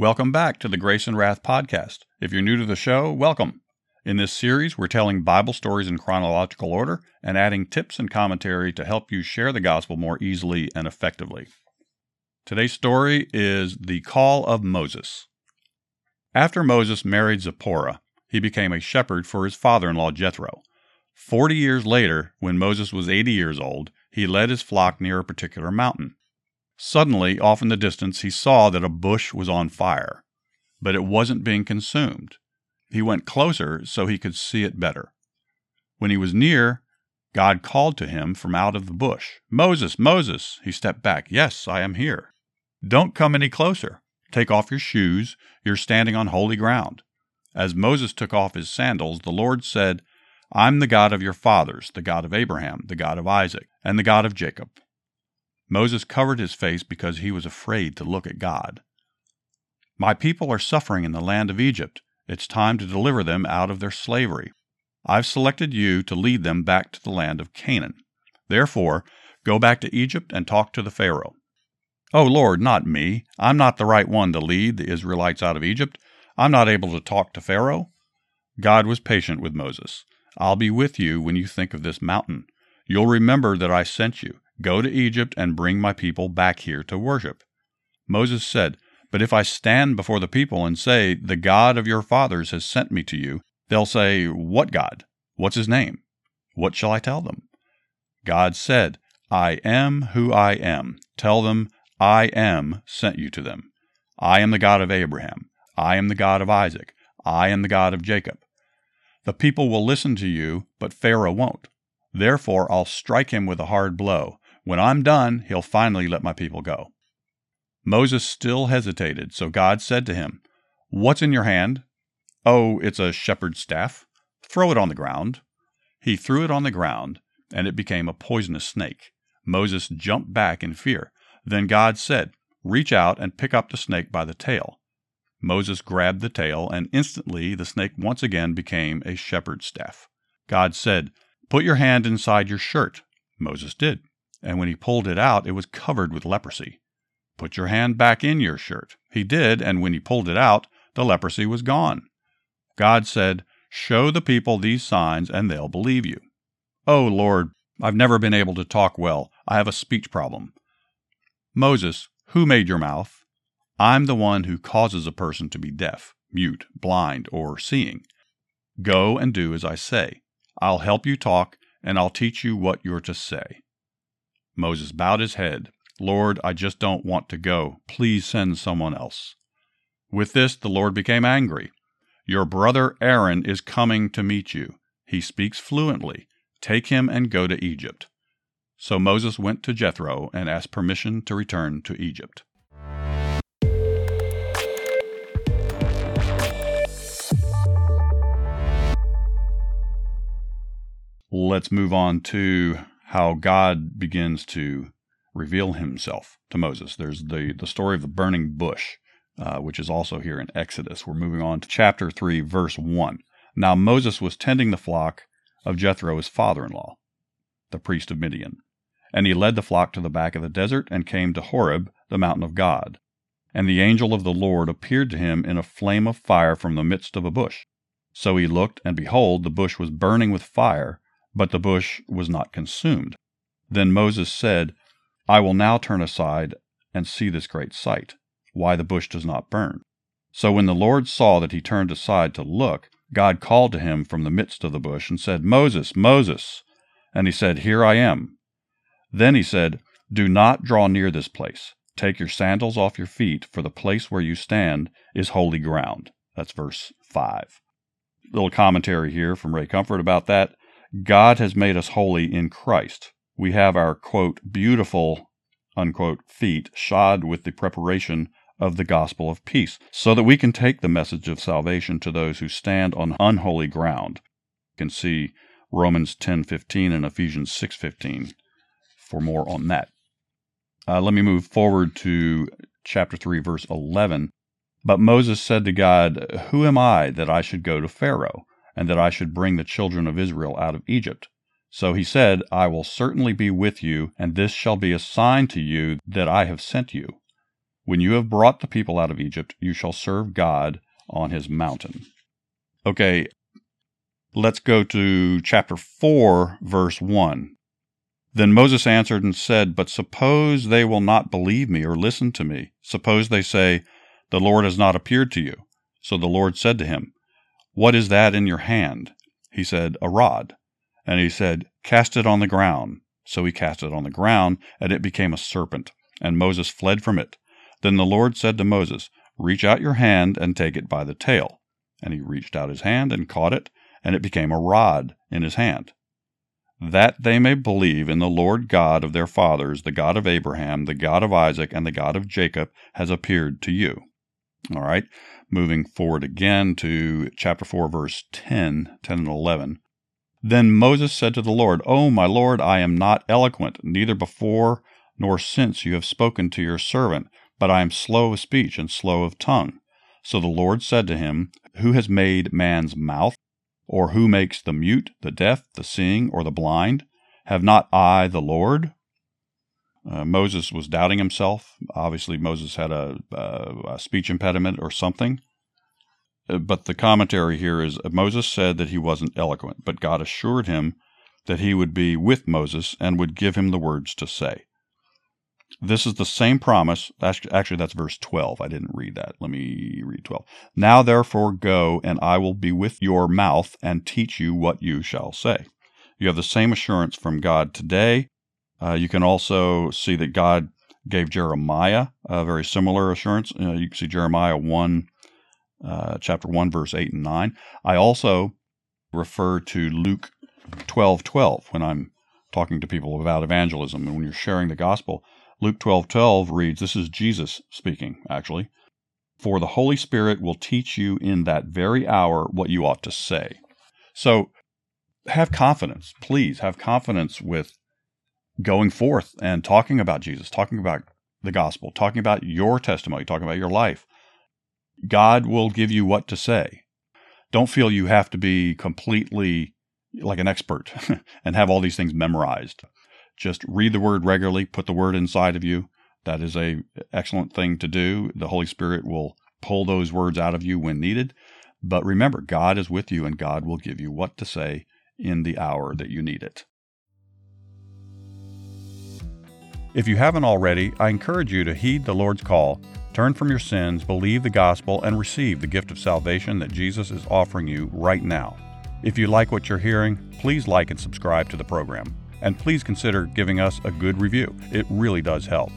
Welcome back to the Grace and Wrath podcast. If you're new to the show, welcome. In this series, we're telling Bible stories in chronological order and adding tips and commentary to help you share the gospel more easily and effectively. Today's story is the call of Moses. After Moses married Zipporah, he became a shepherd for his father in law Jethro. Forty years later, when Moses was 80 years old, he led his flock near a particular mountain. Suddenly, off in the distance, he saw that a bush was on fire, but it wasn't being consumed. He went closer so he could see it better. When he was near, God called to him from out of the bush Moses, Moses! He stepped back. Yes, I am here. Don't come any closer. Take off your shoes. You're standing on holy ground. As Moses took off his sandals, the Lord said, I'm the God of your fathers, the God of Abraham, the God of Isaac, and the God of Jacob. Moses covered his face because he was afraid to look at God. My people are suffering in the land of Egypt. It's time to deliver them out of their slavery. I've selected you to lead them back to the land of Canaan. Therefore, go back to Egypt and talk to the Pharaoh. Oh Lord, not me. I'm not the right one to lead the Israelites out of Egypt. I'm not able to talk to Pharaoh. God was patient with Moses. I'll be with you when you think of this mountain. You'll remember that I sent you. Go to Egypt and bring my people back here to worship. Moses said, But if I stand before the people and say, The God of your fathers has sent me to you, they'll say, What God? What's his name? What shall I tell them? God said, I am who I am. Tell them, I am sent you to them. I am the God of Abraham. I am the God of Isaac. I am the God of Jacob. The people will listen to you, but Pharaoh won't. Therefore, I'll strike him with a hard blow. When I'm done, he'll finally let my people go. Moses still hesitated, so God said to him, What's in your hand? Oh, it's a shepherd's staff. Throw it on the ground. He threw it on the ground, and it became a poisonous snake. Moses jumped back in fear. Then God said, Reach out and pick up the snake by the tail. Moses grabbed the tail, and instantly the snake once again became a shepherd's staff. God said, Put your hand inside your shirt. Moses did and when he pulled it out, it was covered with leprosy. Put your hand back in your shirt. He did, and when he pulled it out, the leprosy was gone. God said, Show the people these signs, and they'll believe you. Oh, Lord, I've never been able to talk well. I have a speech problem. Moses, who made your mouth? I'm the one who causes a person to be deaf, mute, blind, or seeing. Go and do as I say. I'll help you talk, and I'll teach you what you're to say. Moses bowed his head. Lord, I just don't want to go. Please send someone else. With this, the Lord became angry. Your brother Aaron is coming to meet you. He speaks fluently. Take him and go to Egypt. So Moses went to Jethro and asked permission to return to Egypt. Let's move on to how God begins to reveal himself to Moses. There's the, the story of the burning bush, uh, which is also here in Exodus. We're moving on to chapter 3, verse 1. Now Moses was tending the flock of Jethro, his father in law, the priest of Midian. And he led the flock to the back of the desert and came to Horeb, the mountain of God. And the angel of the Lord appeared to him in a flame of fire from the midst of a bush. So he looked, and behold, the bush was burning with fire, but the bush was not consumed. Then Moses said, I will now turn aside and see this great sight, why the bush does not burn. So when the Lord saw that he turned aside to look, God called to him from the midst of the bush and said, Moses, Moses. And he said, Here I am. Then he said, Do not draw near this place. Take your sandals off your feet, for the place where you stand is holy ground. That's verse 5. Little commentary here from Ray Comfort about that. God has made us holy in Christ. We have our, quote, beautiful, unquote, feet shod with the preparation of the gospel of peace, so that we can take the message of salvation to those who stand on unholy ground. You can see Romans 10:15 and Ephesians 6:15 for more on that. Uh, let me move forward to chapter 3 verse 11. But Moses said to God, "Who am I that I should go to Pharaoh, and that I should bring the children of Israel out of Egypt?" So he said, I will certainly be with you, and this shall be a sign to you that I have sent you. When you have brought the people out of Egypt, you shall serve God on his mountain. Okay, let's go to chapter 4, verse 1. Then Moses answered and said, But suppose they will not believe me or listen to me. Suppose they say, The Lord has not appeared to you. So the Lord said to him, What is that in your hand? He said, A rod. And he said, Cast it on the ground. So he cast it on the ground, and it became a serpent. And Moses fled from it. Then the Lord said to Moses, Reach out your hand and take it by the tail. And he reached out his hand and caught it, and it became a rod in his hand. That they may believe in the Lord God of their fathers, the God of Abraham, the God of Isaac, and the God of Jacob, has appeared to you. All right, moving forward again to chapter 4, verse 10, 10 and 11. Then Moses said to the Lord, O my Lord, I am not eloquent, neither before nor since you have spoken to your servant, but I am slow of speech and slow of tongue. So the Lord said to him, Who has made man's mouth? Or who makes the mute, the deaf, the seeing, or the blind? Have not I the Lord? Uh, Moses was doubting himself. Obviously, Moses had a, a, a speech impediment or something. Uh, but the commentary here is uh, Moses said that he wasn't eloquent, but God assured him that he would be with Moses and would give him the words to say. This is the same promise. Actually, that's verse 12. I didn't read that. Let me read 12. Now, therefore, go, and I will be with your mouth and teach you what you shall say. You have the same assurance from God today. Uh, you can also see that God gave Jeremiah a very similar assurance. You can see Jeremiah 1 uh, chapter 1, verse 8 and 9. I also refer to Luke 12 12 when I'm talking to people about evangelism and when you're sharing the gospel. Luke 12 12 reads, This is Jesus speaking, actually. For the Holy Spirit will teach you in that very hour what you ought to say. So have confidence. Please have confidence with going forth and talking about Jesus, talking about the gospel, talking about your testimony, talking about your life. God will give you what to say. Don't feel you have to be completely like an expert and have all these things memorized. Just read the word regularly, put the word inside of you. That is a excellent thing to do. The Holy Spirit will pull those words out of you when needed. But remember, God is with you and God will give you what to say in the hour that you need it. If you haven't already, I encourage you to heed the Lord's call Turn from your sins, believe the gospel, and receive the gift of salvation that Jesus is offering you right now. If you like what you're hearing, please like and subscribe to the program. And please consider giving us a good review. It really does help.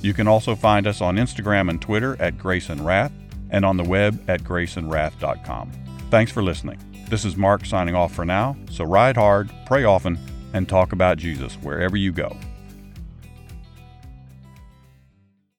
You can also find us on Instagram and Twitter at Grace and Wrath and on the web at graceandwrath.com. Thanks for listening. This is Mark signing off for now, so ride hard, pray often, and talk about Jesus wherever you go.